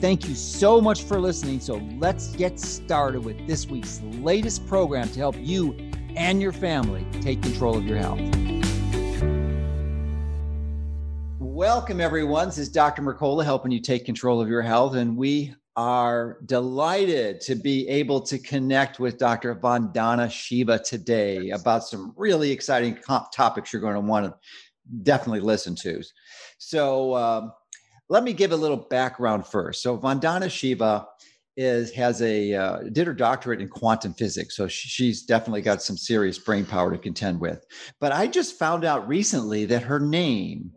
Thank you so much for listening. So let's get started with this week's latest program to help you and your family take control of your health. Welcome, everyone. This is Dr. Mercola helping you take control of your health. And we are delighted to be able to connect with Dr. Vandana Shiva today about some really exciting topics you're going to want to definitely listen to. So, um, let me give a little background first. So Vandana Shiva is has a uh, did her doctorate in quantum physics, so she's definitely got some serious brain power to contend with. But I just found out recently that her name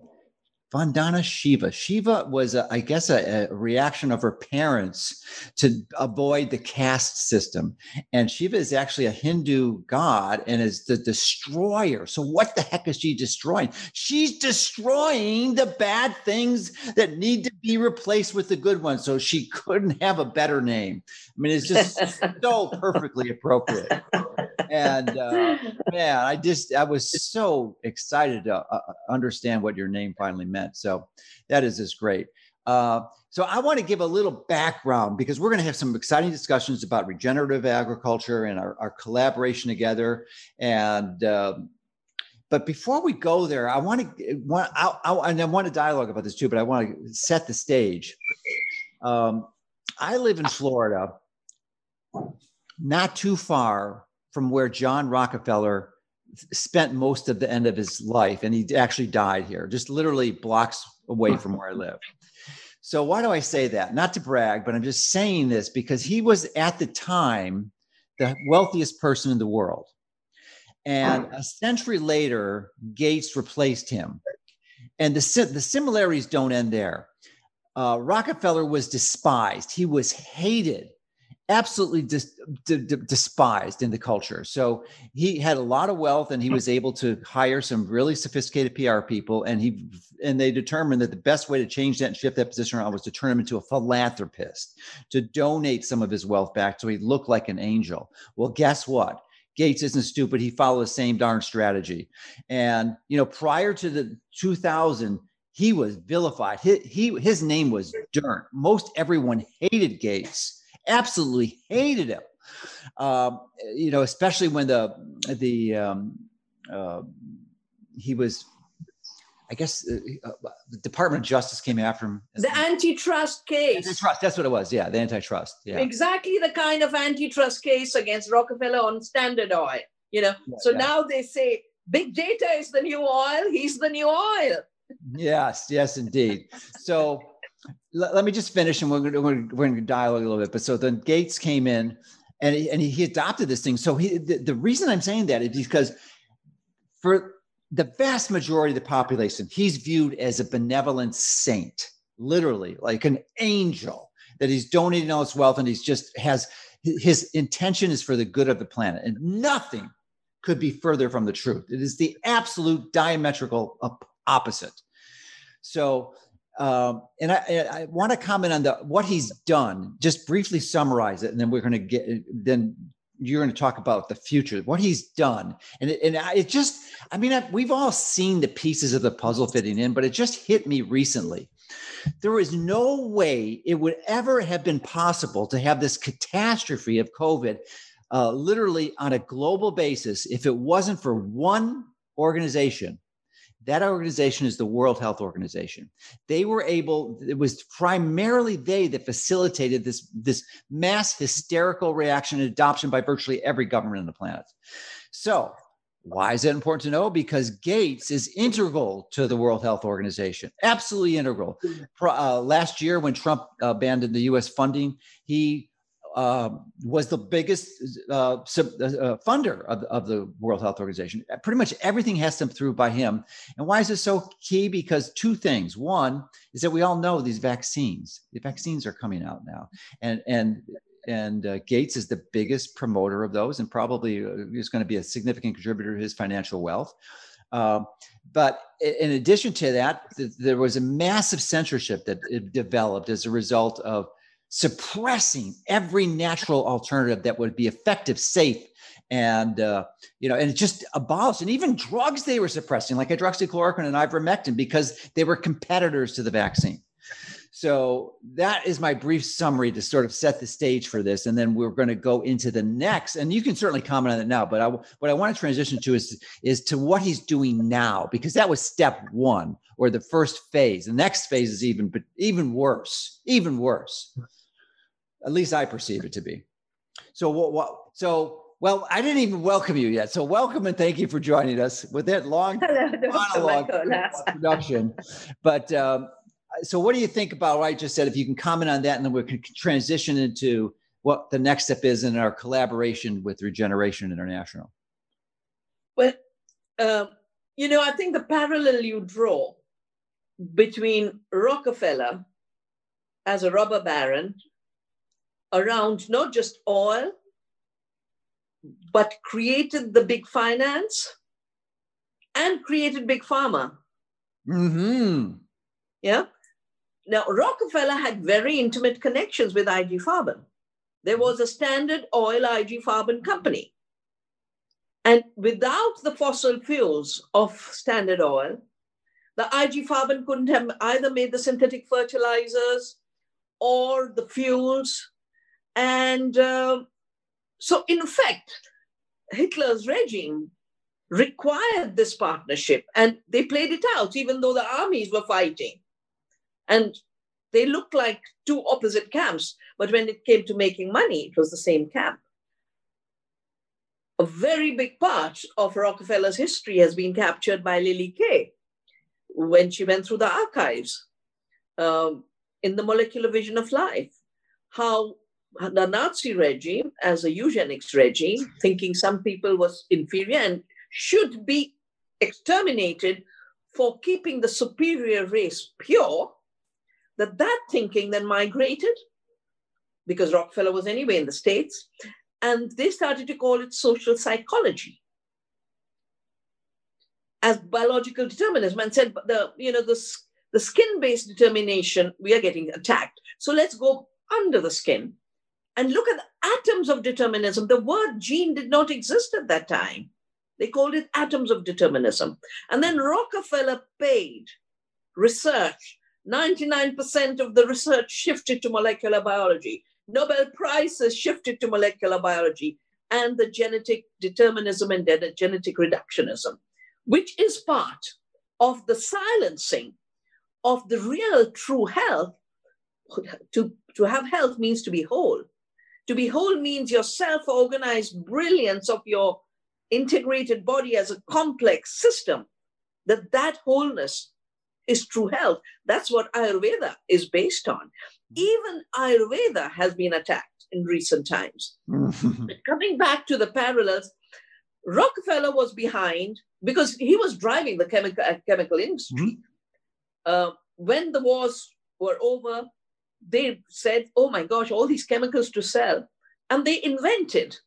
Vandana Shiva. Shiva was, a, I guess, a, a, reaction of her parents to avoid the caste system. And Shiva is actually a Hindu god and is the destroyer. So, what the heck is she destroying? She's destroying the bad things that need to be replaced with the good ones. So, she couldn't have a better name. I mean, it's just so perfectly appropriate and uh, man, I just I was so excited to uh, uh, understand what your name finally meant. So that is just great. Uh, so I want to give a little background because we're going to have some exciting discussions about regenerative agriculture and our, our collaboration together. And um, but before we go there, I want to want I, I, and I want to dialogue about this too. But I want to set the stage. Um, I live in Florida, not too far from where John Rockefeller spent most of the end of his life and he actually died here just literally blocks away from where i live. So why do i say that? Not to brag but i'm just saying this because he was at the time the wealthiest person in the world. And a century later gates replaced him. And the, the similarities don't end there. Uh, rockefeller was despised. He was hated absolutely dis- d- d- despised in the culture. So he had a lot of wealth and he was able to hire some really sophisticated PR people and he and they determined that the best way to change that and shift that position around was to turn him into a philanthropist, to donate some of his wealth back so he looked like an angel. Well, guess what? Gates isn't stupid. He followed the same darn strategy. And you know, prior to the 2000 he was vilified. He, he his name was dirt. Most everyone hated Gates absolutely hated him. Uh, you know, especially when the the um, uh, he was I guess uh, uh, the Department of Justice came after him. The antitrust case. Antitrust, that's what it was. Yeah, the antitrust. Yeah. Exactly the kind of antitrust case against Rockefeller on Standard Oil. You know, yeah, so yeah. now they say big data is the new oil. He's the new oil. Yes, yes, indeed. So let, let me just finish and we're going, we're going to dialogue a little bit. But so then Gates came in and he, and he adopted this thing. So he, the, the reason I'm saying that is because for the vast majority of the population, he's viewed as a benevolent saint, literally like an angel that he's donating all his wealth and he's just has his intention is for the good of the planet and nothing could be further from the truth. It is the absolute diametrical opposite. So um, and I, I want to comment on the what he's done. Just briefly summarize it, and then we're going to get. Then you're going to talk about the future, what he's done, and it, and it just. I mean, I, we've all seen the pieces of the puzzle fitting in, but it just hit me recently. There is no way it would ever have been possible to have this catastrophe of COVID, uh, literally on a global basis, if it wasn't for one organization that organization is the World Health Organization. They were able, it was primarily they that facilitated this, this mass hysterical reaction and adoption by virtually every government on the planet. So, why is that important to know? Because Gates is integral to the World Health Organization, absolutely integral. Uh, last year, when Trump uh, abandoned the US funding, he uh, was the biggest uh, uh, uh, funder of, of the World Health Organization. Pretty much everything has to through by him. And why is this so key? Because two things. One is that we all know these vaccines. The vaccines are coming out now, and and and uh, Gates is the biggest promoter of those, and probably uh, is going to be a significant contributor to his financial wealth. Um, but in addition to that, th- there was a massive censorship that developed as a result of suppressing every natural alternative that would be effective, safe, and uh, you know, and just abolished. And even drugs they were suppressing, like hydroxychloroquine and ivermectin, because they were competitors to the vaccine. So that is my brief summary to sort of set the stage for this, and then we're going to go into the next. And you can certainly comment on it now, but I, what I want to transition to is is to what he's doing now, because that was step one or the first phase. The next phase is even even worse, even worse. At least I perceive it to be. So what? what so well, I didn't even welcome you yet. So welcome and thank you for joining us with that long monologue production. But um, so what do you think about what I just said? If you can comment on that, and then we can transition into what the next step is in our collaboration with Regeneration International. Well, uh, you know, I think the parallel you draw between Rockefeller as a robber baron around not just oil, but created the big finance and created big pharma. Mm-hmm. Yeah. Now, Rockefeller had very intimate connections with IG Farben. There was a standard oil IG Farben company. And without the fossil fuels of Standard Oil, the IG Farben couldn't have either made the synthetic fertilizers or the fuels. And uh, so, in effect, Hitler's regime required this partnership and they played it out, even though the armies were fighting. And they looked like two opposite camps. But when it came to making money, it was the same camp. A very big part of Rockefeller's history has been captured by Lily Kay when she went through the archives um, in the molecular vision of life. How the Nazi regime, as a eugenics regime, thinking some people was inferior and should be exterminated for keeping the superior race pure, that that thinking then migrated because Rockefeller was anyway in the States, and they started to call it social psychology as biological determinism and said the you know the, the skin-based determination we are getting attacked. So let's go under the skin and look at the atoms of determinism the word gene did not exist at that time they called it atoms of determinism and then rockefeller paid research 99% of the research shifted to molecular biology. Nobel Prizes shifted to molecular biology and the genetic determinism and genetic reductionism, which is part of the silencing of the real true health. To, to have health means to be whole. To be whole means your self organized brilliance of your integrated body as a complex system, that that wholeness is true health. That's what Ayurveda is based on. Even Ayurveda has been attacked in recent times. Coming back to the parallels, Rockefeller was behind because he was driving the chemical, uh, chemical industry. Mm-hmm. Uh, when the wars were over, they said, oh my gosh, all these chemicals to sell. And they invented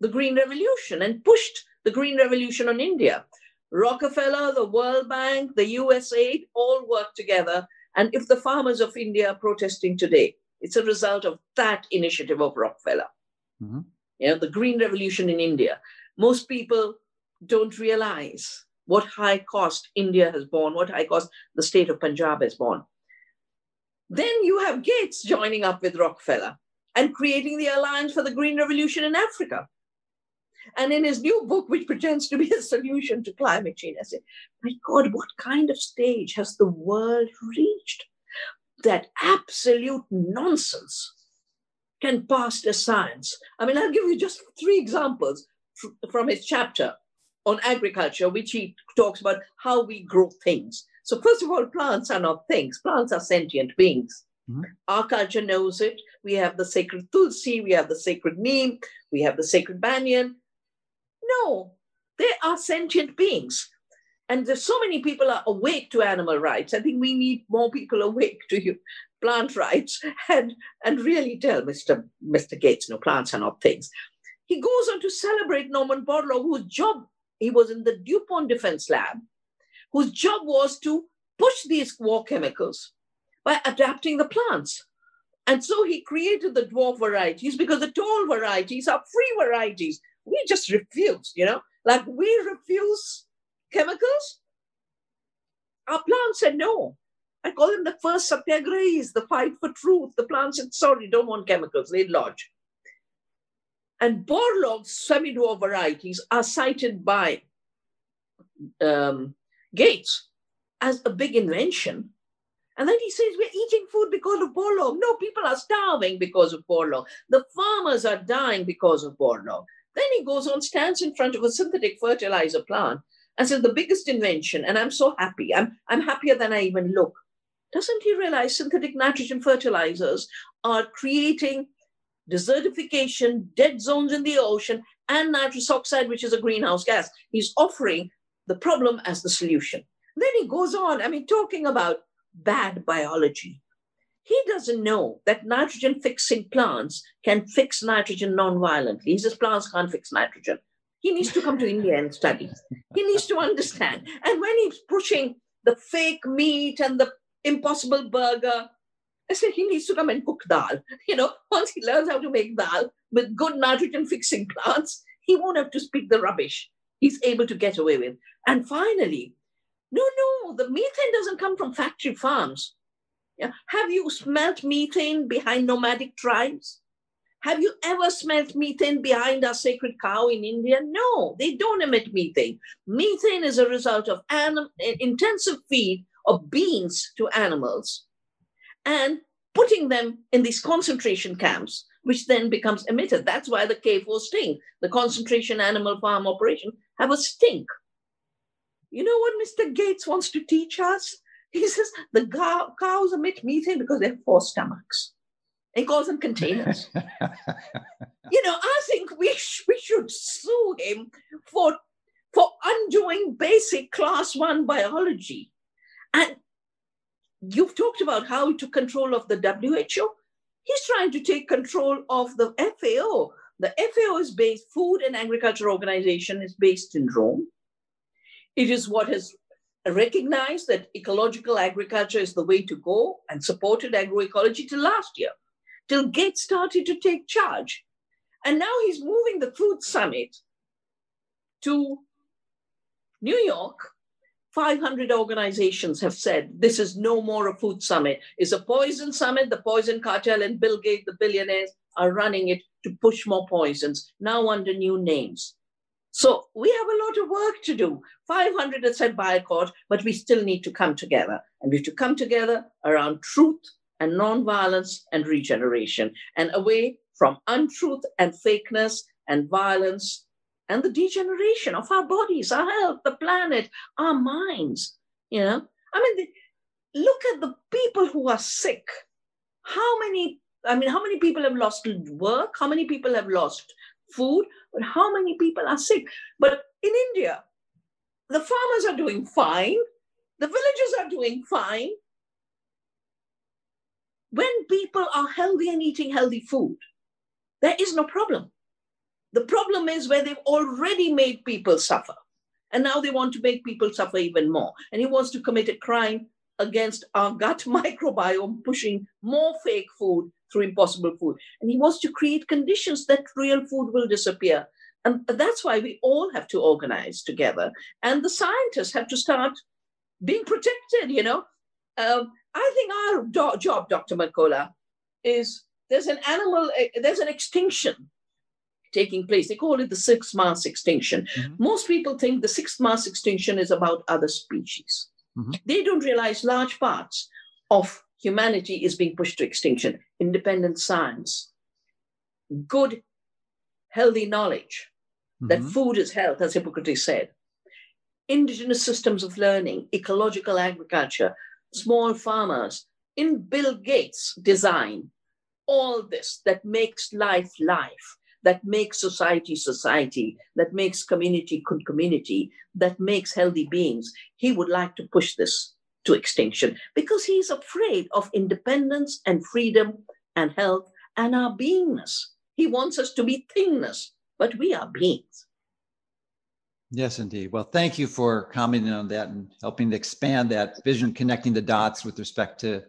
the Green Revolution and pushed the Green Revolution on India. Rockefeller, the World Bank, the USAID all work together. And if the farmers of India are protesting today, it's a result of that initiative of Rockefeller. Mm-hmm. You know, the Green Revolution in India. Most people don't realize what high cost India has borne, what high cost the state of Punjab has borne. Then you have Gates joining up with Rockefeller and creating the Alliance for the Green Revolution in Africa. And in his new book, which pretends to be a solution to climate change, I say, my God, what kind of stage has the world reached that absolute nonsense can pass as science? I mean, I'll give you just three examples from his chapter on agriculture, which he talks about how we grow things. So, first of all, plants are not things, plants are sentient beings. Mm-hmm. Our culture knows it. We have the sacred tulsi, we have the sacred neem, we have the sacred banyan, no, they are sentient beings. And there's so many people are awake to animal rights. I think we need more people awake to plant rights and, and really tell Mr. Mr. Gates, no, plants are not things. He goes on to celebrate Norman Borlaug, whose job, he was in the DuPont Defense Lab, whose job was to push these war chemicals by adapting the plants. And so he created the dwarf varieties because the tall varieties are free varieties. We just refuse, you know, like we refuse chemicals. Our plants said no. I call them the first satyagrahis, the fight for truth. The plants said, sorry, don't want chemicals, they lodge. And Borlaug's semi-dwarf varieties are cited by um, Gates as a big invention. And then he says, we're eating food because of Borlaug. No, people are starving because of Borlaug. The farmers are dying because of Borlaug. Then he goes on, stands in front of a synthetic fertilizer plant and says, the biggest invention, and I'm so happy. I'm, I'm happier than I even look. Doesn't he realize synthetic nitrogen fertilizers are creating desertification, dead zones in the ocean, and nitrous oxide, which is a greenhouse gas? He's offering the problem as the solution. Then he goes on, I mean, talking about bad biology. He doesn't know that nitrogen fixing plants can fix nitrogen non-violently. He says plants can't fix nitrogen. He needs to come to India and study. He needs to understand. And when he's pushing the fake meat and the impossible burger, I said he needs to come and cook dal. You know, once he learns how to make dal with good nitrogen fixing plants, he won't have to speak the rubbish he's able to get away with. And finally, no, no, the methane doesn't come from factory farms. Yeah. Have you smelt methane behind nomadic tribes? Have you ever smelt methane behind our sacred cow in India? No, they don't emit methane. Methane is a result of anim- intensive feed of beans to animals and putting them in these concentration camps, which then becomes emitted. That's why the K4 sting, the concentration animal farm operation, have a stink. You know what Mr. Gates wants to teach us? He says the cows emit methane because they have four stomachs. He calls them containers. you know, I think we, sh- we should sue him for, for undoing basic class one biology. And you've talked about how he took control of the WHO. He's trying to take control of the FAO. The FAO is based, Food and Agriculture Organization is based in Rome. It is what has recognized that ecological agriculture is the way to go and supported agroecology till last year, till Gates started to take charge. And now he's moving the food summit to New York. 500 organizations have said this is no more a food summit. It's a poison summit. The poison cartel and Bill Gates, the billionaires, are running it to push more poisons, now under new names. So we have a lot of work to do. 500 are said by a court, but we still need to come together. And we have to come together around truth and nonviolence and regeneration and away from untruth and fakeness and violence and the degeneration of our bodies, our health, the planet, our minds. You know, I mean, look at the people who are sick. How many, I mean, how many people have lost work? How many people have lost food? But how many people are sick? But in India, the farmers are doing fine, the villagers are doing fine. When people are healthy and eating healthy food, there is no problem. The problem is where they've already made people suffer. And now they want to make people suffer even more. And he wants to commit a crime against our gut microbiome, pushing more fake food through impossible food. And he wants to create conditions that real food will disappear. And that's why we all have to organize together. And the scientists have to start being protected, you know. Um, I think our do- job, Dr. Mercola, is there's an animal, uh, there's an extinction taking place. They call it the sixth mass extinction. Mm-hmm. Most people think the sixth mass extinction is about other species. Mm-hmm. They don't realize large parts of humanity is being pushed to extinction. Independent science, good, healthy knowledge mm-hmm. that food is health, as Hippocrates said, indigenous systems of learning, ecological agriculture, small farmers, in Bill Gates' design, all this that makes life life, that makes society society, that makes community community, that makes healthy beings. He would like to push this to extinction because he's afraid of independence and freedom and health and our beingness. He wants us to be thingness, but we are beings. Yes, indeed. Well, thank you for commenting on that and helping to expand that vision, connecting the dots with respect to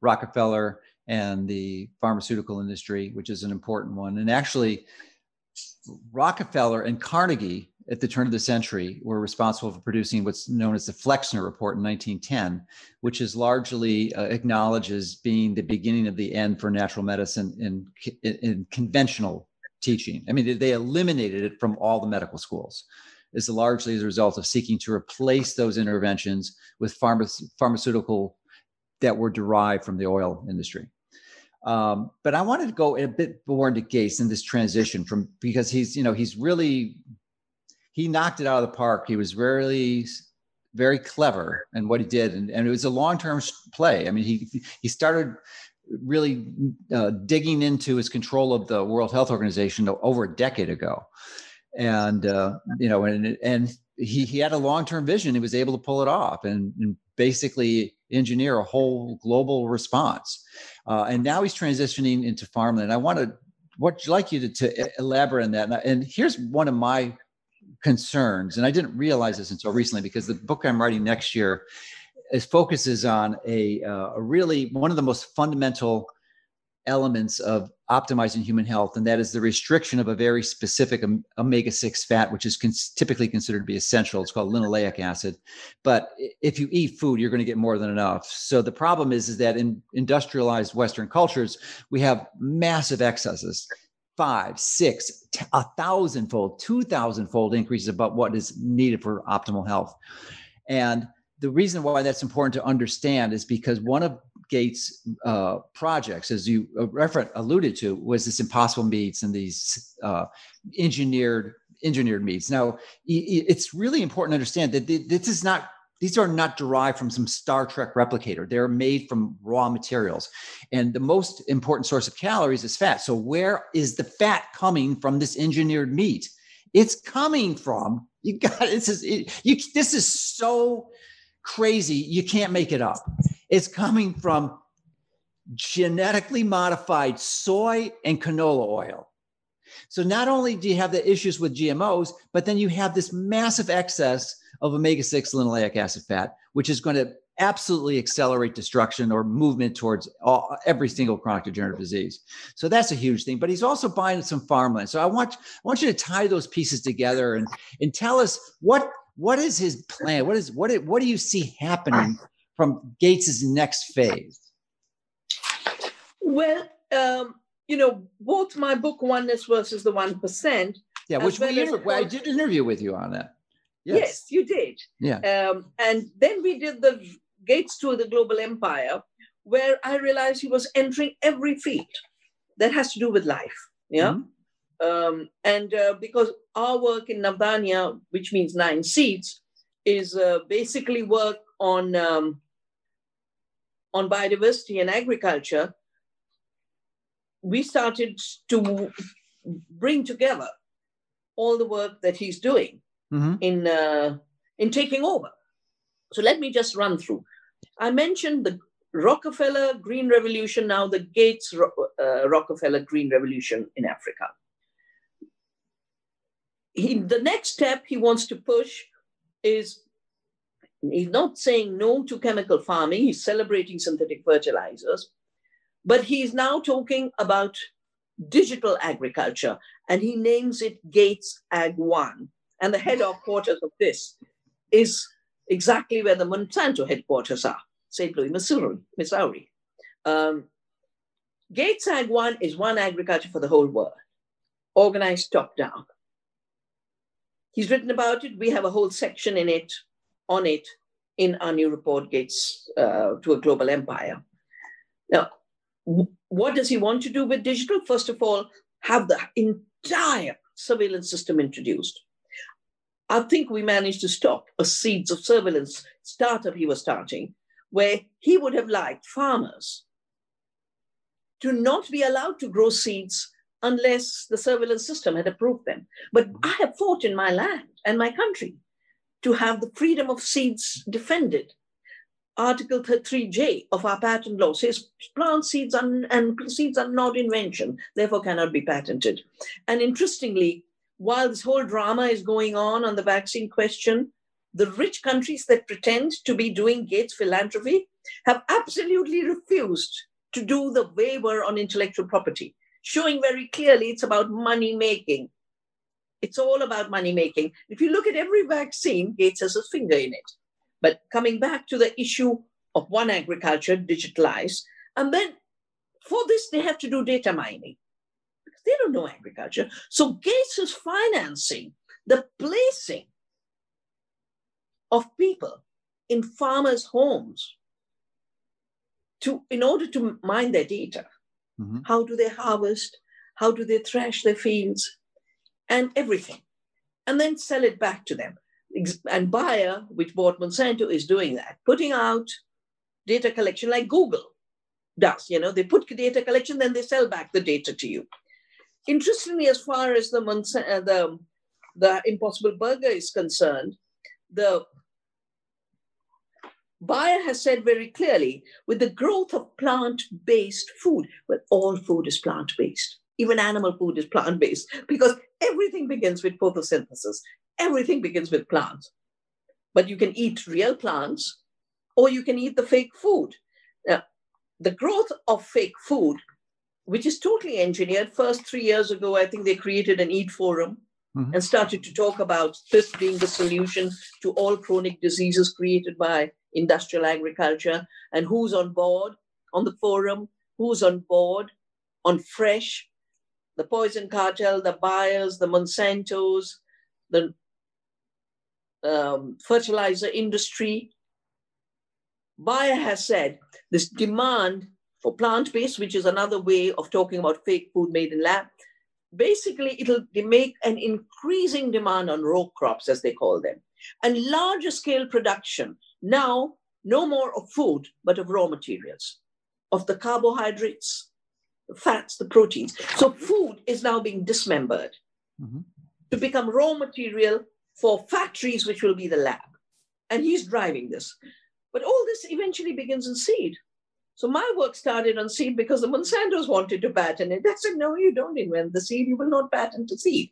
Rockefeller and the pharmaceutical industry, which is an important one. And actually, Rockefeller and Carnegie at the turn of the century were responsible for producing what's known as the Flexner Report in 1910, which is largely uh, acknowledges being the beginning of the end for natural medicine in, in, in conventional teaching. I mean, they eliminated it from all the medical schools. Is largely as a result of seeking to replace those interventions with pharma- pharmaceutical that were derived from the oil industry. Um, but I wanted to go a bit more into Gates in this transition from because he's you know he's really he knocked it out of the park. He was really very clever in what he did, and, and it was a long term play. I mean, he he started really uh, digging into his control of the World Health Organization over a decade ago, and uh, you know, and and he he had a long term vision. He was able to pull it off, and, and basically engineer a whole global response. Uh, and now he's transitioning into farmland. I want to what like you to, to elaborate on that. And, and here's one of my concerns, and I didn't realize this until recently because the book I'm writing next year is focuses on a, uh, a really one of the most fundamental elements of optimizing human health, and that is the restriction of a very specific omega 6 fat, which is typically considered to be essential. It's called linoleic acid. But if you eat food, you're going to get more than enough. So the problem is, is that in industrialized Western cultures, we have massive excesses five, six, a thousandfold, two thousandfold increases about what is needed for optimal health. And the reason why that's important to understand is because one of Gates' uh, projects, as you uh, referent alluded to, was this impossible meats and these uh, engineered engineered meats. Now, it's really important to understand that this is not these are not derived from some Star Trek replicator. They're made from raw materials. And the most important source of calories is fat. So, where is the fat coming from this engineered meat? It's coming from, you got this is it, you this is so crazy, you can't make it up. It's coming from genetically modified soy and canola oil. So not only do you have the issues with GMOs, but then you have this massive excess of omega 6 linoleic acid fat, which is going to absolutely accelerate destruction or movement towards all, every single chronic degenerative disease. So that's a huge thing. But he's also buying some farmland. So I want I want you to tie those pieces together and and tell us what what is his plan? What is what what do you see happening from Gates's next phase? Well, um, you know, both my book Oneness versus the One Percent. Yeah, which we inter- I did interview with you on that. Yes, yes you did. Yeah. Um, and then we did the Gates to the Global Empire, where I realized he was entering every field that has to do with life. Yeah. Mm-hmm. Um, and uh, because our work in Navdanya, which means nine seeds, is uh, basically work on um, on biodiversity and agriculture. We started to bring together all the work that he's doing mm-hmm. in uh, in taking over. So let me just run through. I mentioned the Rockefeller Green Revolution, now the Gates uh, Rockefeller Green Revolution in Africa. He, the next step he wants to push is he's not saying no to chemical farming, he's celebrating synthetic fertilizers, but he's now talking about digital agriculture and he names it Gates Ag One. And the headquarters of this is exactly where the Monsanto headquarters are, St. Louis, Missouri. Missouri. Um, Gates Ag One is one agriculture for the whole world, organized top down. He's written about it. We have a whole section in it, on it, in our new report, Gates uh, to a Global Empire. Now, what does he want to do with digital? First of all, have the entire surveillance system introduced. I think we managed to stop a seeds of surveillance startup he was starting, where he would have liked farmers to not be allowed to grow seeds unless the surveillance system had approved them. But mm-hmm. I have fought in my land and my country to have the freedom of seeds defended. Article 3J of our patent law says plant seeds are, and seeds are not invention, therefore cannot be patented. And interestingly, while this whole drama is going on on the vaccine question, the rich countries that pretend to be doing Gates philanthropy have absolutely refused to do the waiver on intellectual property, showing very clearly it's about money making. It's all about money making. If you look at every vaccine, Gates has a finger in it. But coming back to the issue of one agriculture digitalized, and then for this, they have to do data mining they don't know agriculture. So Gates is financing the placing of people in farmers' homes to in order to mine their data. Mm-hmm. How do they harvest? How do they thrash their fields? And everything. And then sell it back to them and Bayer, which bought Monsanto, is doing that, putting out data collection like Google does. You know, they put data collection, then they sell back the data to you. Interestingly, as far as the uh, the the Impossible Burger is concerned, the Bayer has said very clearly, with the growth of plant-based food, well, all food is plant-based. Even animal food is plant-based because everything begins with photosynthesis everything begins with plants. But you can eat real plants or you can eat the fake food. Now, the growth of fake food, which is totally engineered, first three years ago, I think they created an Eat Forum mm-hmm. and started to talk about this being the solution to all chronic diseases created by industrial agriculture and who's on board on the forum, who's on board on fresh, the poison cartel, the Bayers, the Monsantos, the um, fertilizer industry. Bayer has said this demand for plant-based, which is another way of talking about fake food made in lab, basically it'll make an increasing demand on row crops, as they call them, and larger scale production. Now, no more of food, but of raw materials, of the carbohydrates, the fats, the proteins. So food is now being dismembered mm-hmm. to become raw material for factories, which will be the lab. And he's driving this. But all this eventually begins in seed. So my work started on seed because the Monsantos wanted to patent it. I said, no, you don't invent the seed. You will not patent the seed.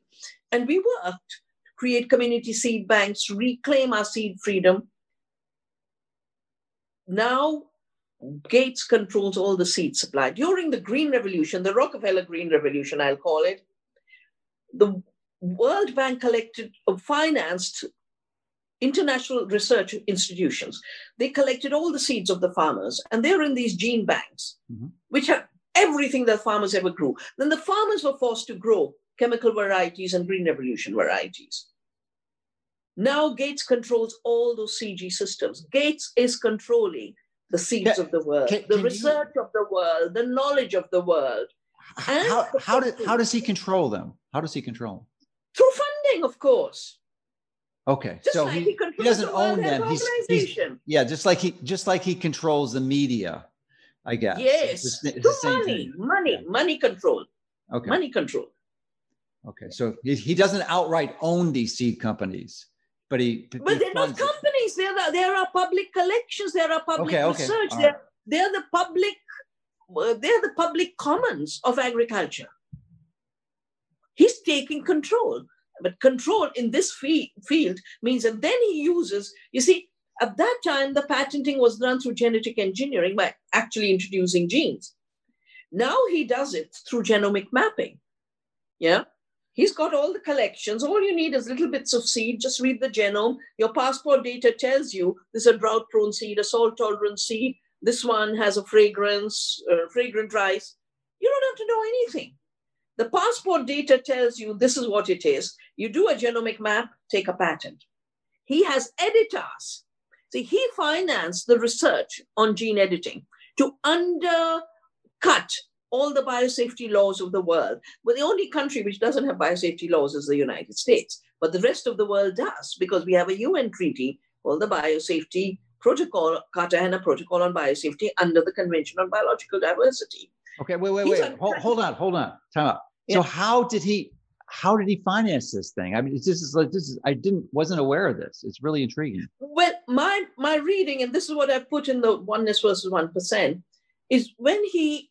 And we worked to create community seed banks, reclaim our seed freedom. Now, Gates controls all the seed supply. During the Green Revolution, the Rockefeller Green Revolution, I'll call it, the World Bank collected, uh, financed international research institutions. They collected all the seeds of the farmers, and they're in these gene banks, mm-hmm. which have everything that farmers ever grew. Then the farmers were forced to grow chemical varieties and green revolution varieties. Now Gates controls all those CG systems. Gates is controlling the seeds can, of the world, can, the can research you, of the world, the knowledge of the world. How, how, did, how does he control them? How does he control them? through funding, of course. Okay, just so like he, he, doesn't the own them. He's, he's, yeah, just like he just like he controls the media, I guess. Yes, it's, it's the money, thing. money, yeah. money control. Okay, money control. Okay, so he, he doesn't outright own these seed companies, but he. But they're not companies. They're the, there are public collections. There are public okay, okay. research. They're right. they're the public. They're the public commons of agriculture. He's taking control. But control in this field means, and then he uses, you see, at that time, the patenting was done through genetic engineering by actually introducing genes. Now he does it through genomic mapping. Yeah. He's got all the collections. All you need is little bits of seed. Just read the genome. Your passport data tells you this is a drought prone seed, a salt tolerant seed. This one has a fragrance, uh, fragrant rice. You don't have to know anything. The passport data tells you this is what it is. You do a genomic map, take a patent. He has editors. See, he financed the research on gene editing to undercut all the biosafety laws of the world. But the only country which doesn't have biosafety laws is the United States. But the rest of the world does because we have a UN treaty called the Biosafety Protocol, Cartagena Protocol on Biosafety under the Convention on Biological Diversity. Okay, wait, wait, wait. Hold, hold, on, hold on. Time out. So how did he how did he finance this thing? I mean, this is like this is I didn't wasn't aware of this. It's really intriguing. Well, my my reading, and this is what I put in the oneness versus one percent, is when he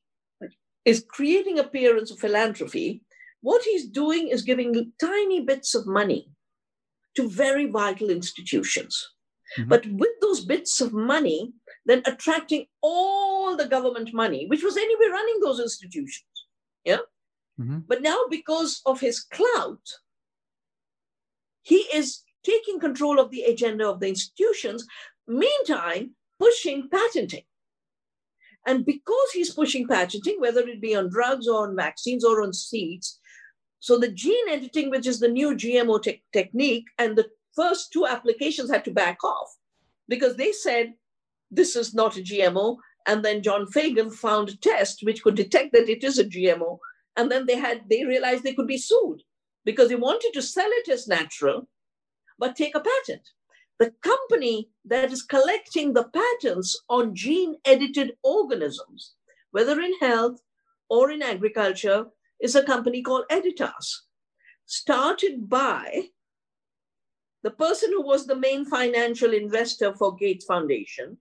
is creating appearance of philanthropy, what he's doing is giving tiny bits of money to very vital institutions. Mm-hmm. But with those bits of money, then attracting all the government money, which was anyway running those institutions. Yeah. Mm-hmm. But now, because of his clout, he is taking control of the agenda of the institutions, meantime, pushing patenting. And because he's pushing patenting, whether it be on drugs or on vaccines or on seeds, so the gene editing, which is the new GMO te- technique, and the first two applications had to back off because they said this is not a GMO. And then John Fagan found a test which could detect that it is a GMO. And then they had they realized they could be sued because they wanted to sell it as natural, but take a patent. The company that is collecting the patents on gene edited organisms, whether in health or in agriculture, is a company called Editas, started by the person who was the main financial investor for Gates Foundation.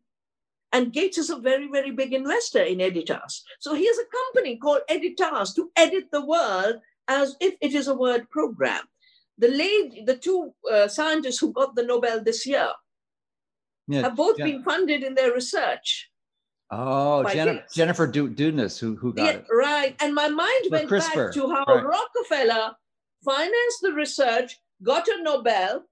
And Gates is a very, very big investor in Editas. So he has a company called Editas to edit the world as if it is a word program. The lady, the two uh, scientists who got the Nobel this year yeah, have both been funded in their research. Oh, Jennifer, Jennifer Doudna, who, who got yeah, it. Right. And my mind went CRISPR. back to how right. Rockefeller financed the research, got a Nobel,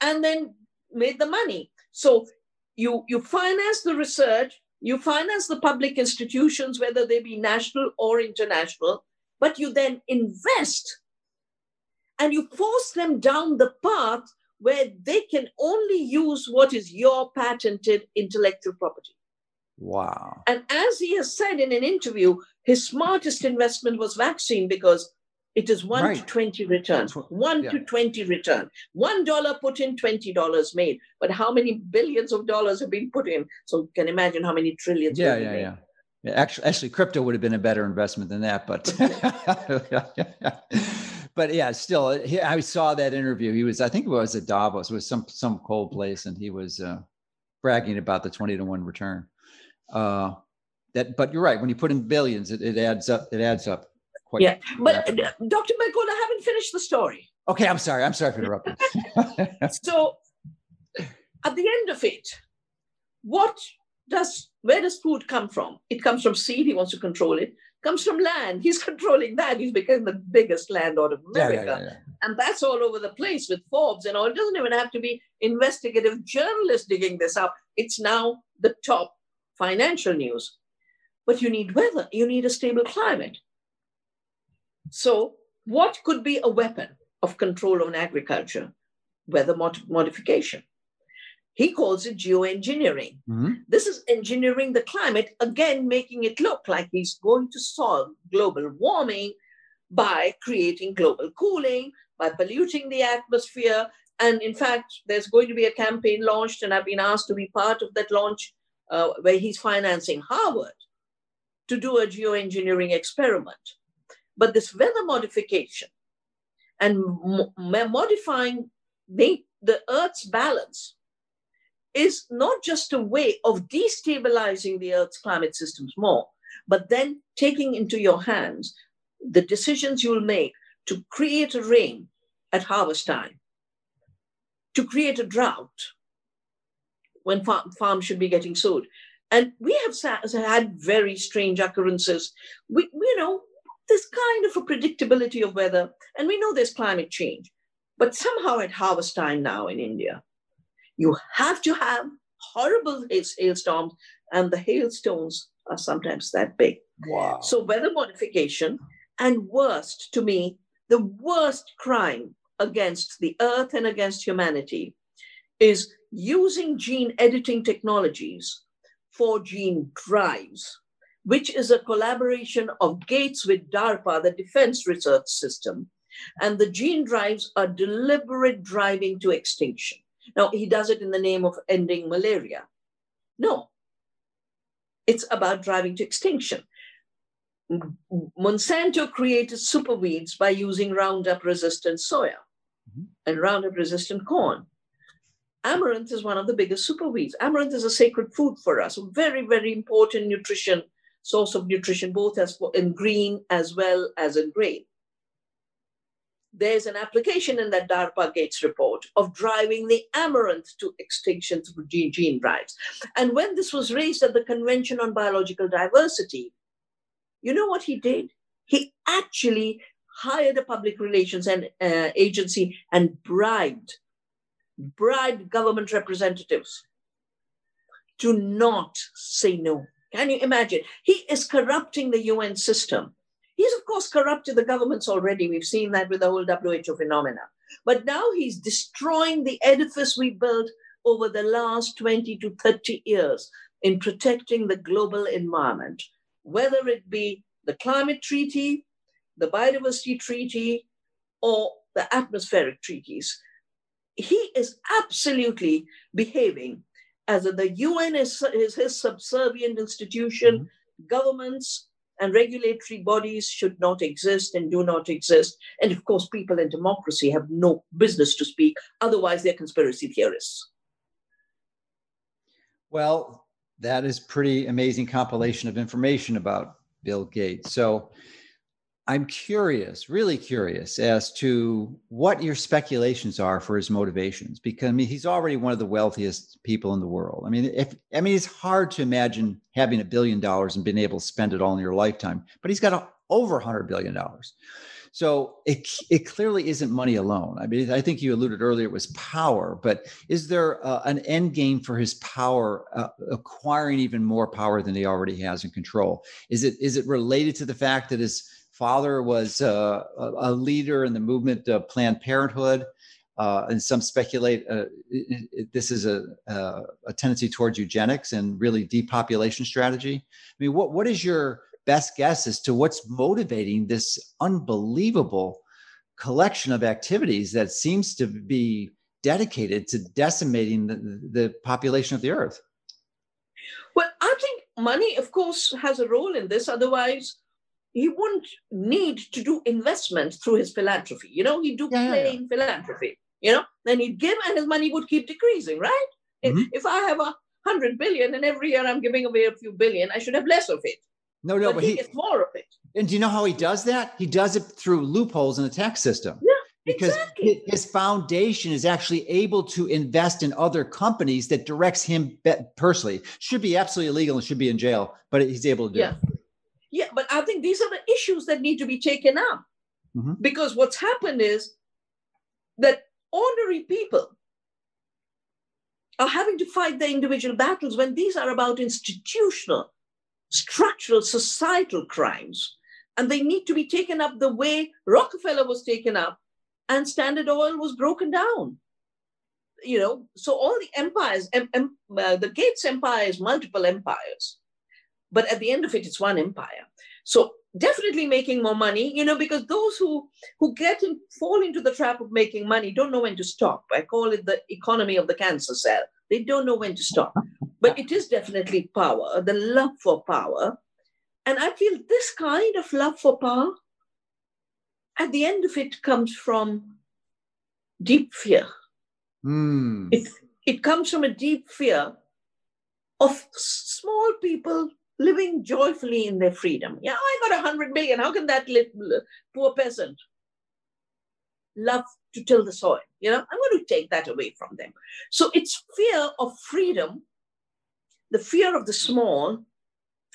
and then made the money. So you, you finance the research, you finance the public institutions, whether they be national or international, but you then invest and you force them down the path where they can only use what is your patented intellectual property. Wow. And as he has said in an interview, his smartest investment was vaccine because it is one right. to 20 returns, one yeah. to 20 return. One dollar put in, $20 made. But how many billions of dollars have been put in? So you can imagine how many trillions. Yeah, yeah, yeah. Yeah, actually, actually, crypto would have been a better investment than that, but but yeah, still, he, I saw that interview. He was, I think it was at Davos, it was some some cold place, and he was uh, bragging about the twenty to one return. Uh, that, but you're right. When you put in billions, it, it adds up. It adds up quite. Yeah, but uh, Dr. Mercola, I haven't finished the story. Okay, I'm sorry. I'm sorry for interrupting. so, at the end of it, what does where does food come from? It comes from seed. He wants to control it. Comes from land. He's controlling that. He's become the biggest landlord of America. Yeah, yeah, yeah, and that's all over the place with Forbes and all. It doesn't even have to be investigative journalists digging this up. It's now the top financial news. But you need weather, you need a stable climate. So, what could be a weapon of control on agriculture? Weather mod- modification. He calls it geoengineering. Mm-hmm. This is engineering the climate, again, making it look like he's going to solve global warming by creating global cooling, by polluting the atmosphere. And in fact, there's going to be a campaign launched, and I've been asked to be part of that launch uh, where he's financing Harvard to do a geoengineering experiment. But this weather modification and mo- modifying the, the Earth's balance is not just a way of destabilizing the Earth's climate systems more, but then taking into your hands the decisions you'll make to create a rain at harvest time, to create a drought, when farm, farms should be getting sowed. And we have had very strange occurrences. We, you know, there's kind of a predictability of weather, and we know there's climate change. But somehow at harvest time now in India, you have to have horrible hailstorms, and the hailstones are sometimes that big. Wow. So weather modification, and worst to me, the worst crime against the earth and against humanity is using gene editing technologies for gene drives, which is a collaboration of Gates with DARPA, the Defense Research System. And the gene drives are deliberate driving to extinction. Now, he does it in the name of ending malaria. No, it's about driving to extinction. Monsanto created superweeds by using Roundup resistant soya mm-hmm. and Roundup resistant corn. Amaranth is one of the biggest superweeds. Amaranth is a sacred food for us, a very, very important nutrition source of nutrition, both as in green as well as in grain. There's an application in that DARPA Gates report of driving the amaranth to extinction through gene, gene drives. And when this was raised at the Convention on Biological Diversity, you know what he did? He actually hired a public relations and, uh, agency and bribed, bribed government representatives to not say no. Can you imagine? He is corrupting the UN system. He's, of course, corrupted the governments already. We've seen that with the whole WHO phenomena. But now he's destroying the edifice we built over the last 20 to 30 years in protecting the global environment, whether it be the climate treaty, the biodiversity treaty, or the atmospheric treaties. He is absolutely behaving as the UN is, is his subservient institution, mm-hmm. governments and regulatory bodies should not exist and do not exist. And of course, people in democracy have no business to speak, otherwise, they're conspiracy theorists. Well, that is pretty amazing compilation of information about Bill Gates. So I'm curious, really curious, as to what your speculations are for his motivations, because I mean he's already one of the wealthiest people in the world. I mean, if I mean it's hard to imagine having a billion dollars and being able to spend it all in your lifetime, but he's got a, over a hundred billion dollars. So it it clearly isn't money alone. I mean, I think you alluded earlier it was power, but is there uh, an end game for his power, uh, acquiring even more power than he already has in control? Is it is it related to the fact that his father was uh, a leader in the movement of Planned Parenthood. Uh, and some speculate uh, it, it, this is a, a tendency towards eugenics and really depopulation strategy. I mean, what, what is your best guess as to what's motivating this unbelievable collection of activities that seems to be dedicated to decimating the, the population of the earth? Well, I think money, of course, has a role in this. Otherwise, he wouldn't need to do investment through his philanthropy. You know, he'd do yeah, plain yeah. philanthropy. You know, then he'd give and his money would keep decreasing, right? Mm-hmm. If I have a hundred billion and every year I'm giving away a few billion, I should have less of it. No, no, but, but he, he gets more of it. And do you know how he does that? He does it through loopholes in the tax system. Yeah. Because exactly. his foundation is actually able to invest in other companies that directs him personally. Should be absolutely illegal and should be in jail, but he's able to do yeah. it. Yeah, but I think these are the issues that need to be taken up. Mm-hmm. Because what's happened is that ordinary people are having to fight their individual battles when these are about institutional, structural, societal crimes. And they need to be taken up the way Rockefeller was taken up and Standard Oil was broken down. You know, so all the empires, em, em, uh, the Gates empire is multiple empires but at the end of it it's one empire. So definitely making more money you know because those who who get and fall into the trap of making money don't know when to stop. I call it the economy of the cancer cell. They don't know when to stop. But it is definitely power the love for power. And i feel this kind of love for power at the end of it comes from deep fear. Mm. it, it comes from a deep fear of small people living joyfully in their freedom. Yeah, oh, I got a hundred million. How can that little poor peasant love to till the soil? You know, I'm going to take that away from them. So it's fear of freedom, the fear of the small,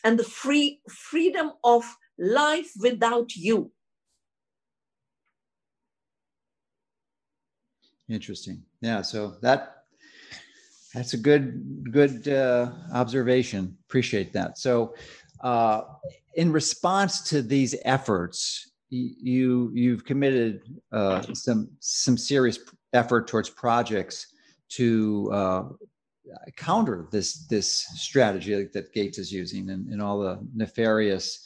and the free freedom of life without you. Interesting. Yeah. So that that's a good good uh, observation. Appreciate that. So, uh, in response to these efforts, you you've committed uh, some some serious effort towards projects to uh, counter this this strategy that Gates is using and, and all the nefarious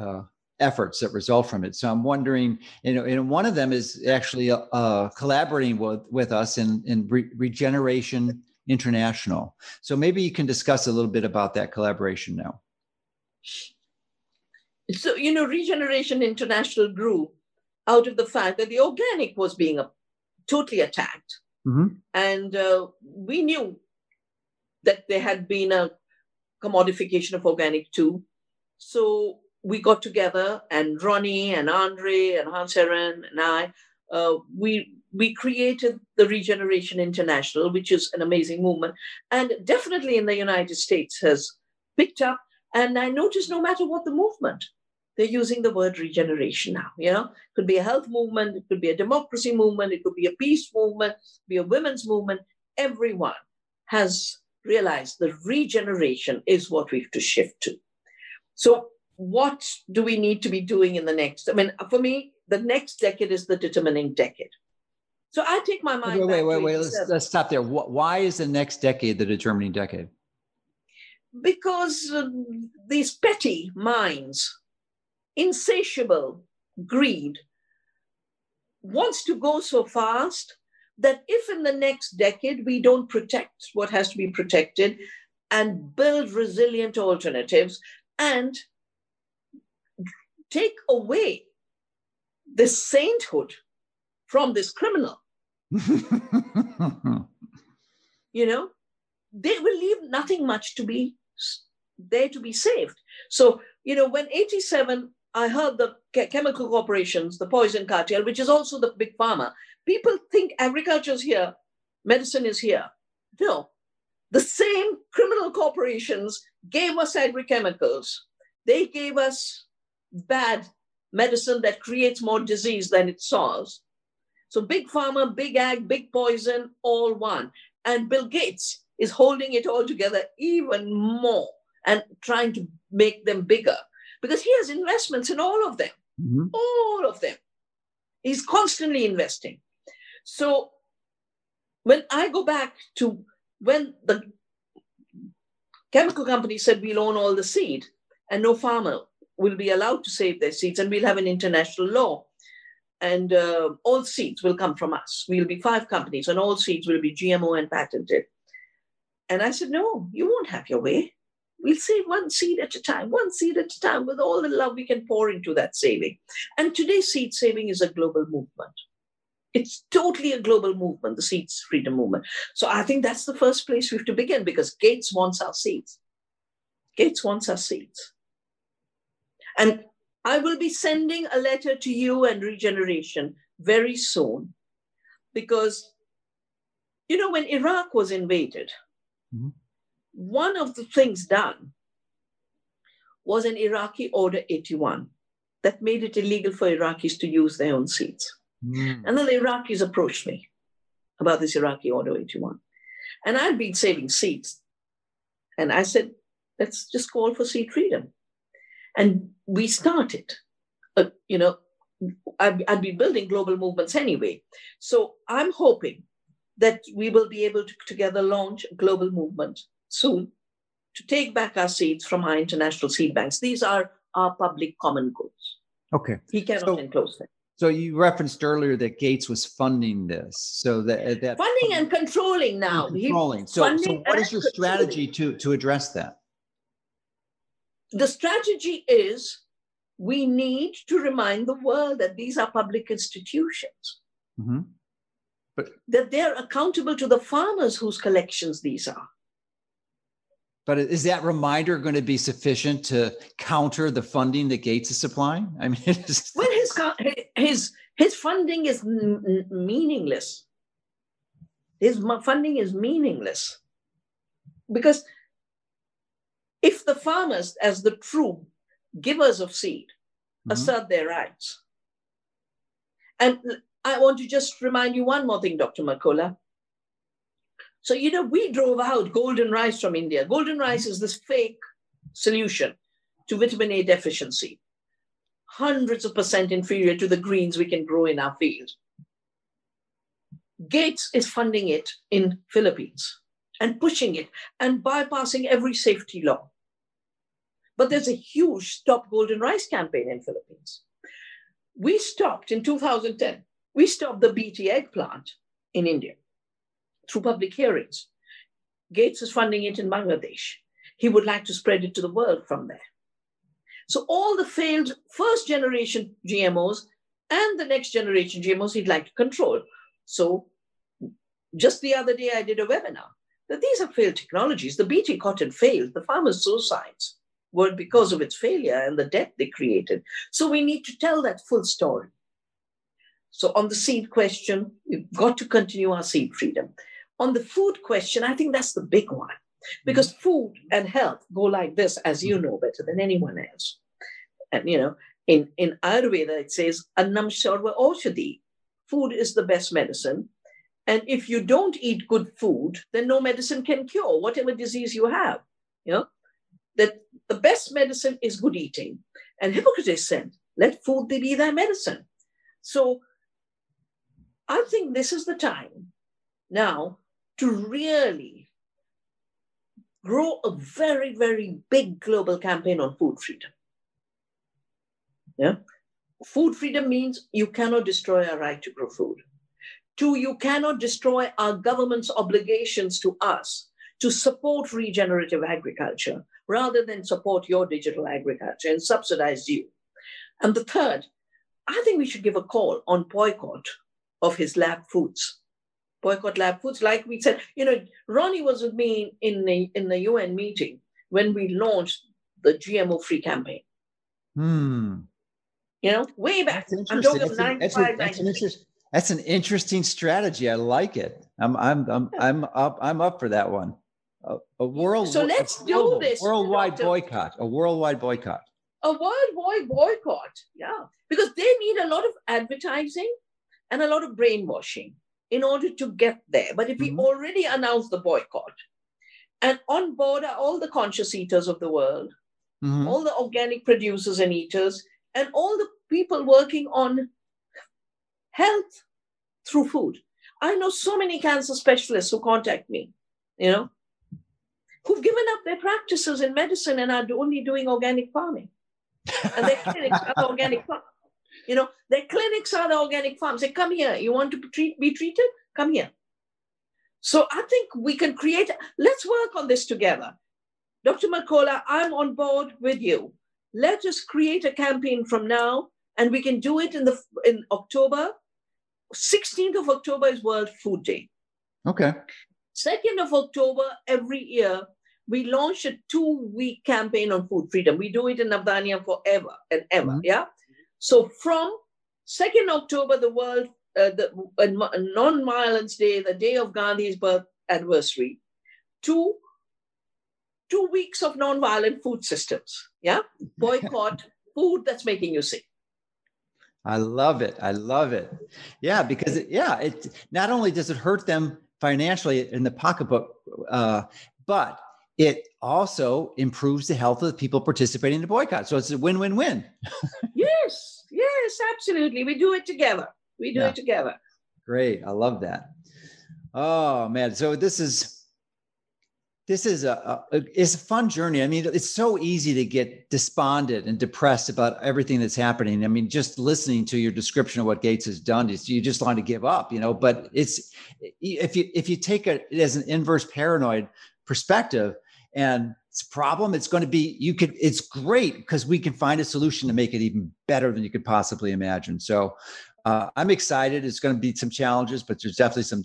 uh, efforts that result from it. So I'm wondering, you know, and one of them is actually uh, collaborating with, with us in, in re- regeneration International. So maybe you can discuss a little bit about that collaboration now. So, you know, Regeneration International grew out of the fact that the organic was being a, totally attacked. Mm-hmm. And uh, we knew that there had been a commodification of organic too. So we got together, and Ronnie and Andre and Hans Herren and I, uh, we we created the Regeneration International, which is an amazing movement, and definitely in the United States has picked up. And I noticed no matter what the movement, they're using the word regeneration now. You know, it could be a health movement, it could be a democracy movement, it could be a peace movement, be a women's movement. Everyone has realized the regeneration is what we have to shift to. So, what do we need to be doing in the next? I mean, for me, the next decade is the determining decade. So I take my mind. Wait, wait, wait, wait. Let's, let's stop there. Why is the next decade the determining decade? Because uh, these petty minds insatiable greed wants to go so fast that if in the next decade we don't protect what has to be protected and build resilient alternatives and take away the sainthood from this criminal, you know, they will leave nothing much to be there to be saved. So, you know, when 87 I heard the chemical corporations, the poison cartel, which is also the big pharma. People think agriculture is here, medicine is here. No, the same criminal corporations gave us agrochemicals. They gave us bad medicine that creates more disease than it solves. So big pharma, big ag, big poison, all one. And Bill Gates is holding it all together even more and trying to make them bigger because he has investments in all of them, mm-hmm. all of them. He's constantly investing. So when I go back to when the chemical company said we'll own all the seed and no farmer will be allowed to save their seeds and we'll have an international law and uh, all seeds will come from us. We'll be five companies and all seeds will be GMO and patented. And I said, no, you won't have your way. We'll save one seed at a time, one seed at a time, with all the love we can pour into that saving. And today, seed saving is a global movement. It's totally a global movement, the seeds freedom movement. So I think that's the first place we have to begin because Gates wants our seeds. Gates wants our seeds. And I will be sending a letter to you and Regeneration very soon because, you know, when Iraq was invaded, mm-hmm one of the things done was an Iraqi Order 81 that made it illegal for Iraqis to use their own seats. Mm. And then the Iraqis approached me about this Iraqi Order 81. And I'd been saving seats. And I said, let's just call for seat freedom. And we started. Uh, you know, I'd, I'd be building global movements anyway. So I'm hoping that we will be able to together launch a global movement soon to take back our seeds from our international seed banks. These are our public common goods. Okay. He cannot so, enclose them. So you referenced earlier that Gates was funding this. So that, that funding and controlling now. Controlling. So, so what is your strategy to, to address that? The strategy is we need to remind the world that these are public institutions. Mm-hmm. But that they're accountable to the farmers whose collections these are. But is that reminder going to be sufficient to counter the funding that Gates is supplying? I mean, well, his his his funding is n- meaningless. His funding is meaningless because if the farmers, as the true givers of seed, mm-hmm. assert their rights, and I want to just remind you one more thing, Dr. Mercola. So, you know, we drove out golden rice from India. Golden rice is this fake solution to vitamin A deficiency, hundreds of percent inferior to the greens we can grow in our field. Gates is funding it in Philippines and pushing it and bypassing every safety law. But there's a huge stop golden rice campaign in Philippines. We stopped in 2010. We stopped the BT eggplant in India through public hearings. Gates is funding it in Bangladesh. He would like to spread it to the world from there. So all the failed first generation GMOs and the next generation GMOs he'd like to control. So just the other day I did a webinar that these are failed technologies. The BT cotton failed. The farmers' suicides were because of its failure and the debt they created. So we need to tell that full story. So on the seed question, we've got to continue our seed freedom. On the food question, I think that's the big one because mm-hmm. food and health go like this, as you know better than anyone else. And you know, in, in Ayurveda, it says annam sarva aushadhi. Food is the best medicine. And if you don't eat good food, then no medicine can cure whatever disease you have. You know, that the best medicine is good eating. And Hippocrates said, let food be thy medicine. So I think this is the time now to really grow a very, very big global campaign on food freedom. Yeah. Food freedom means you cannot destroy our right to grow food. Two, you cannot destroy our government's obligations to us to support regenerative agriculture rather than support your digital agriculture and subsidize you. And the third, I think we should give a call on boycott of his lab foods. Boycott lab foods, like we said, you know, Ronnie was with me in the in the UN meeting when we launched the GMO free campaign. Hmm. You know, way back. I'm talking that's, an, that's, a, that's, an that's an interesting strategy. I like it. I'm I'm I'm I'm up I'm up for that one. A, a world. So let's a do this. Worldwide boycott. A worldwide boycott. A worldwide boycott. Yeah, because they need a lot of advertising and a lot of brainwashing in order to get there. But if we mm-hmm. already announce the boycott and on board are all the conscious eaters of the world, mm-hmm. all the organic producers and eaters, and all the people working on health through food. I know so many cancer specialists who contact me, you know, who've given up their practices in medicine and are only doing organic farming. And their clinics are the organic farm. You know, their clinics are the organic farms. Say, come here. You want to treat, be treated? Come here. So I think we can create, let's work on this together. Dr. Mercola, I'm on board with you. Let us create a campaign from now, and we can do it in the in October. 16th of October is World Food Day. Okay. 2nd of October every year, we launch a two-week campaign on food freedom. We do it in Navdanya forever and ever. Mm-hmm. Yeah. So from 2nd October, the world, uh, the uh, non-violence day, the day of Gandhi's birth anniversary, to two weeks of non-violent food systems. Yeah, boycott food that's making you sick. I love it. I love it. Yeah, because it, yeah, it not only does it hurt them financially in the pocketbook, uh, but it also improves the health of the people participating in the boycott. So it's a win-win-win. yes, Yes, absolutely. We do it together. We do yeah. it together. Great. I love that. Oh man. So this is this is a, a, it's a fun journey. I mean, it's so easy to get despondent and depressed about everything that's happening. I mean, just listening to your description of what Gates has done, you just want to give up, you know. But it's if you if you take it as an inverse paranoid perspective, and it's a problem it's going to be you could it's great because we can find a solution to make it even better than you could possibly imagine so uh, i'm excited. It's going to be some challenges but there's definitely some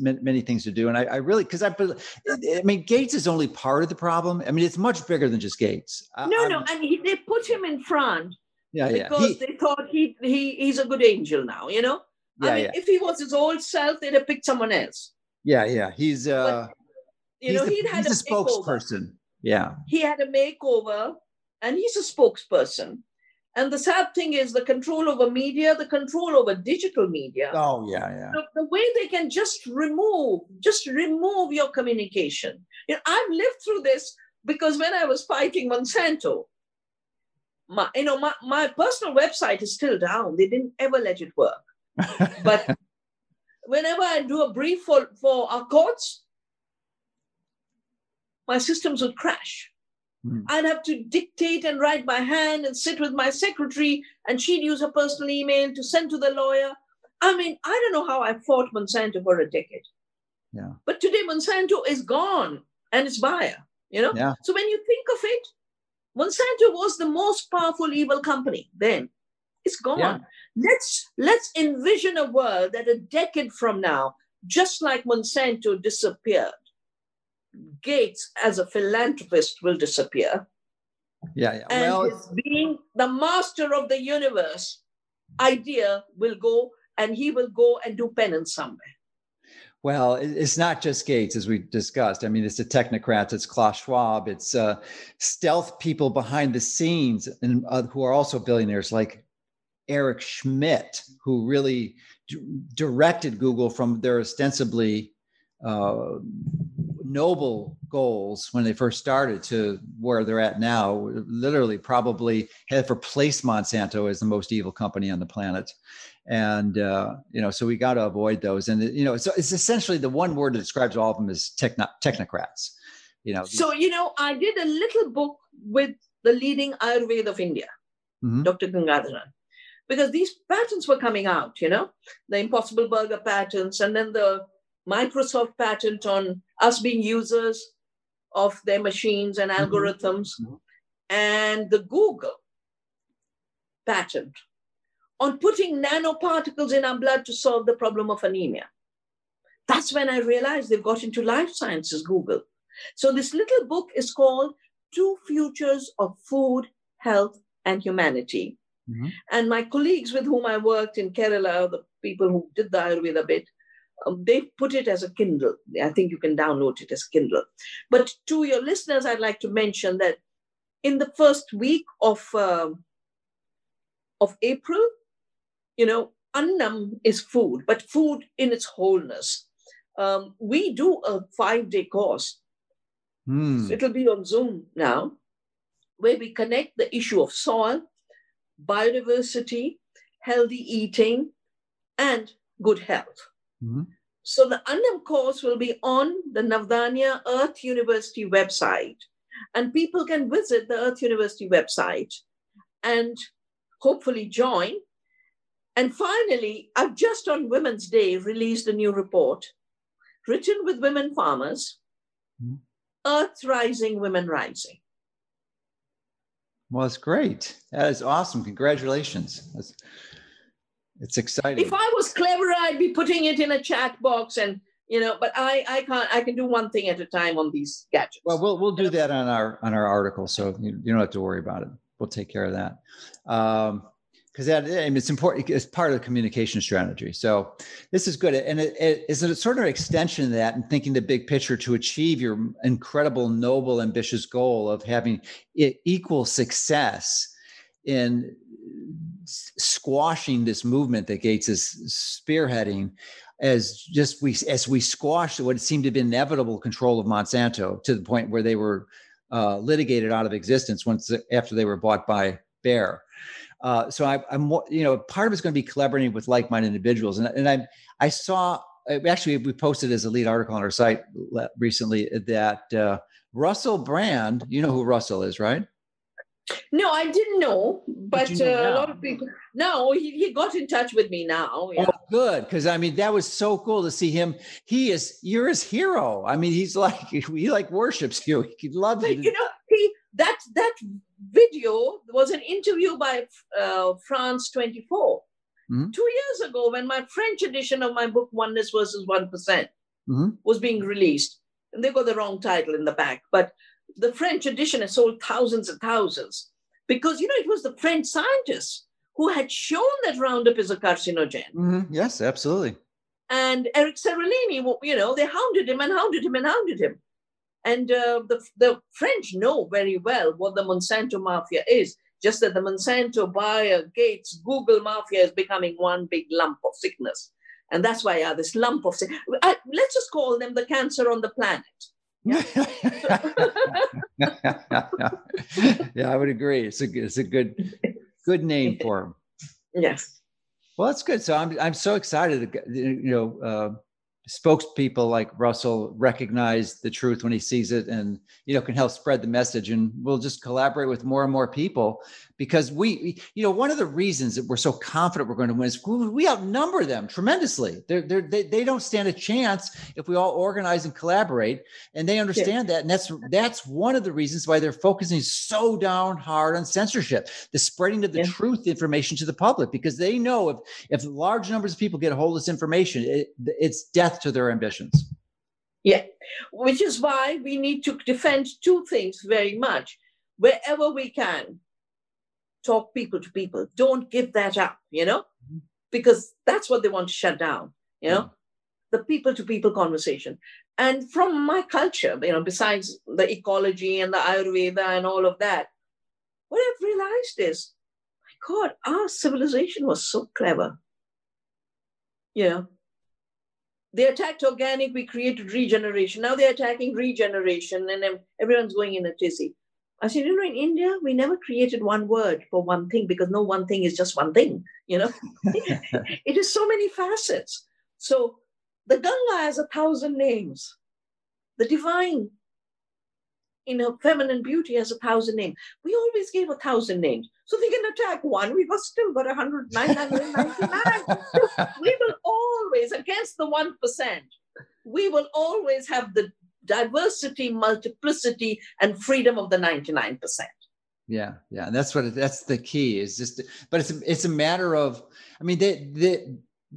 many things to do. And i, I really because I, I mean gates is only part of the problem. I mean it's much bigger than just gates. No I'm, no and he, they put him in front yeah because yeah. He, they thought he, he he's a good angel now you know? Yeah, I mean, yeah. if he was his old self they'd have picked someone else. Yeah yeah. He's uh but, you know he'd had he's a, a spokesperson. Yeah. He had a makeover and he's a spokesperson. And the sad thing is the control over media, the control over digital media. Oh, yeah, yeah. The, the way they can just remove, just remove your communication. You know, I've lived through this because when I was fighting Monsanto, my, you know, my, my personal website is still down. They didn't ever let it work. but whenever I do a brief for, for our courts, my systems would crash. Mm. I'd have to dictate and write by hand and sit with my secretary, and she'd use her personal email to send to the lawyer. I mean, I don't know how I fought Monsanto for a decade. Yeah. But today Monsanto is gone and it's Bayer, you know? Yeah. So when you think of it, Monsanto was the most powerful evil company then. It's gone. Yeah. Let's let's envision a world that a decade from now, just like Monsanto disappeared, Gates as a philanthropist will disappear. Yeah, yeah. And well, his being the master of the universe idea will go and he will go and do penance somewhere. Well, it's not just Gates, as we discussed. I mean, it's the technocrats, it's Klaus Schwab, it's uh, stealth people behind the scenes, and uh, who are also billionaires, like Eric Schmidt, who really d- directed Google from their ostensibly uh, noble goals when they first started to where they're at now. Literally, probably have replaced Monsanto as the most evil company on the planet and uh, you know so we got to avoid those and you know so it's essentially the one word that describes all of them is techno- technocrats you know so you know i did a little book with the leading ayurveda of india mm-hmm. dr gangadharan because these patents were coming out you know the impossible burger patents and then the microsoft patent on us being users of their machines and mm-hmm. algorithms mm-hmm. and the google patent on putting nanoparticles in our blood to solve the problem of anemia. That's when I realized they've got into life sciences, Google. So this little book is called Two Futures of Food, Health, and Humanity. Mm-hmm. And my colleagues with whom I worked in Kerala, the people who did the Ayurveda bit, um, they put it as a Kindle. I think you can download it as Kindle. But to your listeners, I'd like to mention that in the first week of uh, of April, you know, annam is food, but food in its wholeness. Um, we do a five day course. Mm. So it'll be on Zoom now, where we connect the issue of soil, biodiversity, healthy eating, and good health. Mm-hmm. So the Annam course will be on the Navdanya Earth University website, and people can visit the Earth University website and hopefully join and finally, I've just on Women's Day released a new report written with women farmers mm-hmm. Earth Rising, Women Rising. Well, it's great. That is awesome. Congratulations. That's, it's exciting. If I was clever, I'd be putting it in a chat box and you know, but I I can't I can do one thing at a time on these gadgets. Well, we'll we'll do that on our on our article, so you, you don't have to worry about it. We'll take care of that. Um, because that I mean, it's important. It's part of the communication strategy. So this is good, and it, it is a sort of extension of that, and thinking the big picture to achieve your incredible, noble, ambitious goal of having equal success in squashing this movement that Gates is spearheading as just we as we squashed what seemed to be inevitable control of Monsanto to the point where they were uh, litigated out of existence once after they were bought by Bayer. Uh, so I, am you know, part of it's going to be collaborating with like-minded individuals, and and I I saw actually we posted as a lead article on our site recently that uh, Russell Brand, you know who Russell is, right? No, I didn't know, but you know uh, a lot of people. No, he, he got in touch with me now. Yeah. Oh, good, because I mean that was so cool to see him. He is you're his hero. I mean, he's like he like worships you. He loves you. You know, he that that video was an interview by uh, France 24 mm-hmm. two years ago when my French edition of my book Oneness versus One mm-hmm. was being released. And they got the wrong title in the back, but the French edition has sold thousands and thousands because you know it was the French scientists who had shown that Roundup is a carcinogen. Mm-hmm. Yes, absolutely. And Eric Seralini, you know, they hounded him and hounded him and hounded him. And uh, the, the French know very well what the Monsanto mafia is, just that the Monsanto, Bayer, Gates, Google mafia is becoming one big lump of sickness. And that's why yeah, this lump of sickness, let's just call them the cancer on the planet. Yeah. yeah, I would agree. It's a, it's a good good name for him. Yes. Well, that's good. So I'm I'm so excited. That, you know, uh, spokespeople like Russell recognize the truth when he sees it and you know can help spread the message and we'll just collaborate with more and more people because we you know one of the reasons that we're so confident we're going to win is we outnumber them tremendously they're, they're, they, they don't stand a chance if we all organize and collaborate and they understand yeah. that and that's that's one of the reasons why they're focusing so down hard on censorship the spreading of the yeah. truth information to the public because they know if if large numbers of people get a hold of this information it, it's death to their ambitions yeah which is why we need to defend two things very much wherever we can talk people to people. Don't give that up, you know, mm-hmm. because that's what they want to shut down, you know, mm-hmm. the people to people conversation. And from my culture, you know, besides the ecology and the Ayurveda and all of that, what I've realized is, my God, our civilization was so clever. You know, they attacked organic, we created regeneration. Now they're attacking regeneration, and everyone's going in a tizzy. I said, you know, in India, we never created one word for one thing because no one thing is just one thing, you know? it is so many facets. So the Ganga has a thousand names. The divine, in her feminine beauty, has a thousand names. We always gave a thousand names. So they can attack one. We've still got 999. we will always, against the 1%, we will always have the diversity, multiplicity, and freedom of the 99%. Yeah, yeah, that's what that's the key is just, but it's it's a matter of, I mean, they they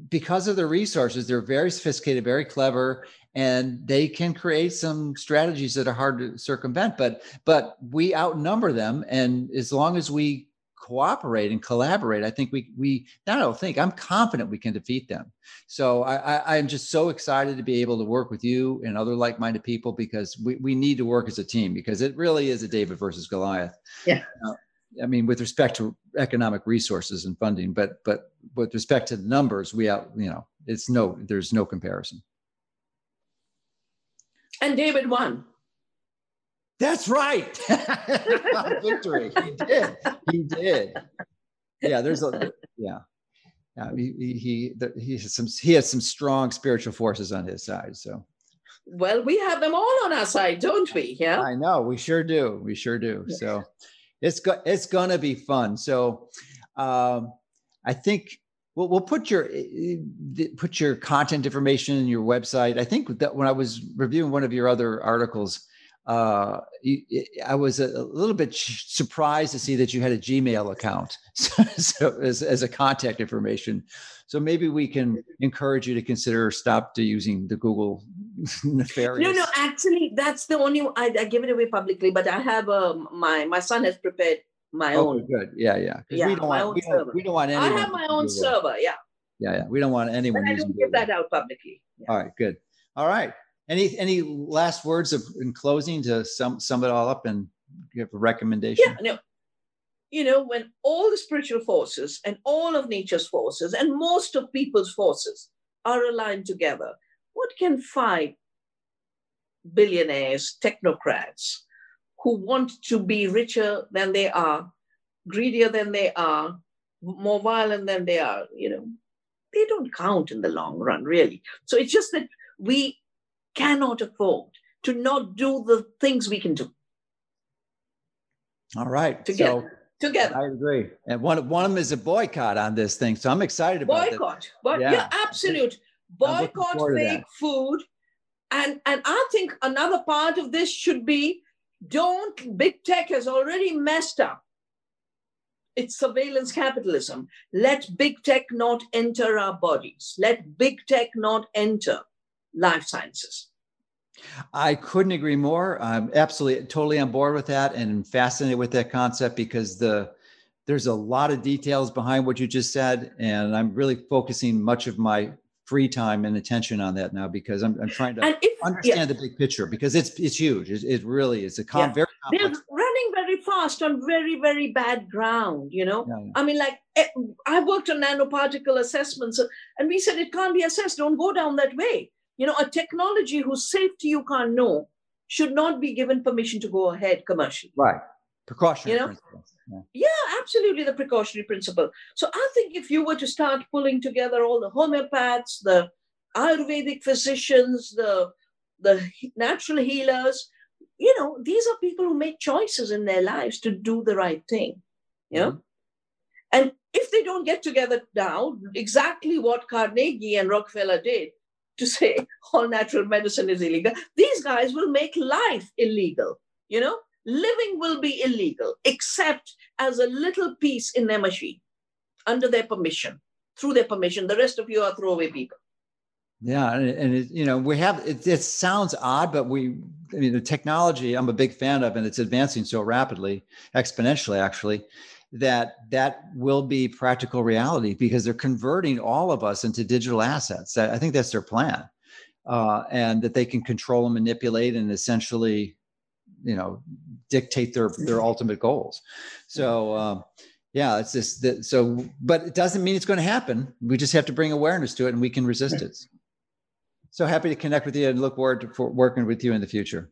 because of the resources, they're very sophisticated, very clever, and they can create some strategies that are hard to circumvent. But but we outnumber them, and as long as we cooperate and collaborate, I think we we not I don't think I'm confident we can defeat them. So I, I am just so excited to be able to work with you and other like-minded people because we, we need to work as a team because it really is a David versus Goliath. Yeah. Uh, I mean, with respect to economic resources and funding, but but with respect to the numbers, we out you know it's no there's no comparison. And David won. That's right. Victory. He did. He did. Yeah, there's a yeah. Yeah, he he he has some he has some strong spiritual forces on his side. So well, we have them all on our side, don't we? Yeah. I know, we sure do. We sure do. Yes. So it's go, it's gonna be fun. So um I think we'll, we'll put your eh, eh, put your content information in your website. I think that when I was reviewing one of your other articles, uh, I was a, little bit surprised to see that you had a Gmail account so, so as, as a contact information. So maybe we can encourage you to consider stop to using the Google nefarious. No, no, actually, that's the only I, I give it away publicly. But I have um, my my son has prepared my oh, own. Good, yeah, yeah. Yeah, we don't my want, own we server. Don't, we don't want anyone. I have my own server. Yeah. Yeah, yeah. We don't want anyone. But I don't give that out publicly. Yeah. All right, good. All right. Any any last words of in closing to sum sum it all up and give a recommendation? Yeah, no. You know, when all the spiritual forces and all of nature's forces and most of people's forces are aligned together, what can five billionaires, technocrats who want to be richer than they are, greedier than they are, more violent than they are, you know, they don't count in the long run, really. So it's just that we cannot afford to not do the things we can do. All right. Together. So, together. I agree. And one, one of them is a boycott on this thing. So I'm excited about it. Boycott. But yeah, yeah absolute. Boycott fake food. And and I think another part of this should be don't big tech has already messed up it's surveillance capitalism. Let big tech not enter our bodies. Let big tech not enter life sciences. I couldn't agree more. I'm absolutely totally on board with that and fascinated with that concept because the there's a lot of details behind what you just said and I'm really focusing much of my free time and attention on that now because I'm, I'm trying to if, understand yeah. the big picture because it's it's huge. It, it really is a com- yeah. very complex. They're running very fast on very very bad ground. You know, yeah, I mean, like eh, I worked on nanoparticle assessments, and we said it can't be assessed. Don't go down that way. You know, a technology whose safety you can't know should not be given permission to go ahead commercially. Right. Precautionary you know? Yeah. yeah. absolutely the precautionary principle. So I think if you were to start pulling together all the homeopaths, the Ayurvedic physicians, the, the natural healers, you know, these are people who make choices in their lives to do the right thing. You know? Mm-hmm. And if they don't get together now, exactly what Carnegie and Rockefeller did to say all natural medicine is illegal, these guys will make life illegal. You know, living will be illegal except as a little piece in their machine under their permission, through their permission. The rest of you are throwaway people. Yeah, and, it, you know we have it, it. sounds odd, but we, I mean, the technology I'm a big fan of, and it's advancing so rapidly, exponentially, actually, that that will be practical reality because they're converting all of us into digital assets. I think that's their plan, uh, and that they can control and manipulate and essentially, you know, dictate their their ultimate goals. So. Um, yeah, it's just that. So, but it doesn't mean it's going to happen. We just have to bring awareness to it, and we can resist it. So happy to connect with you and look forward to working with you in the future.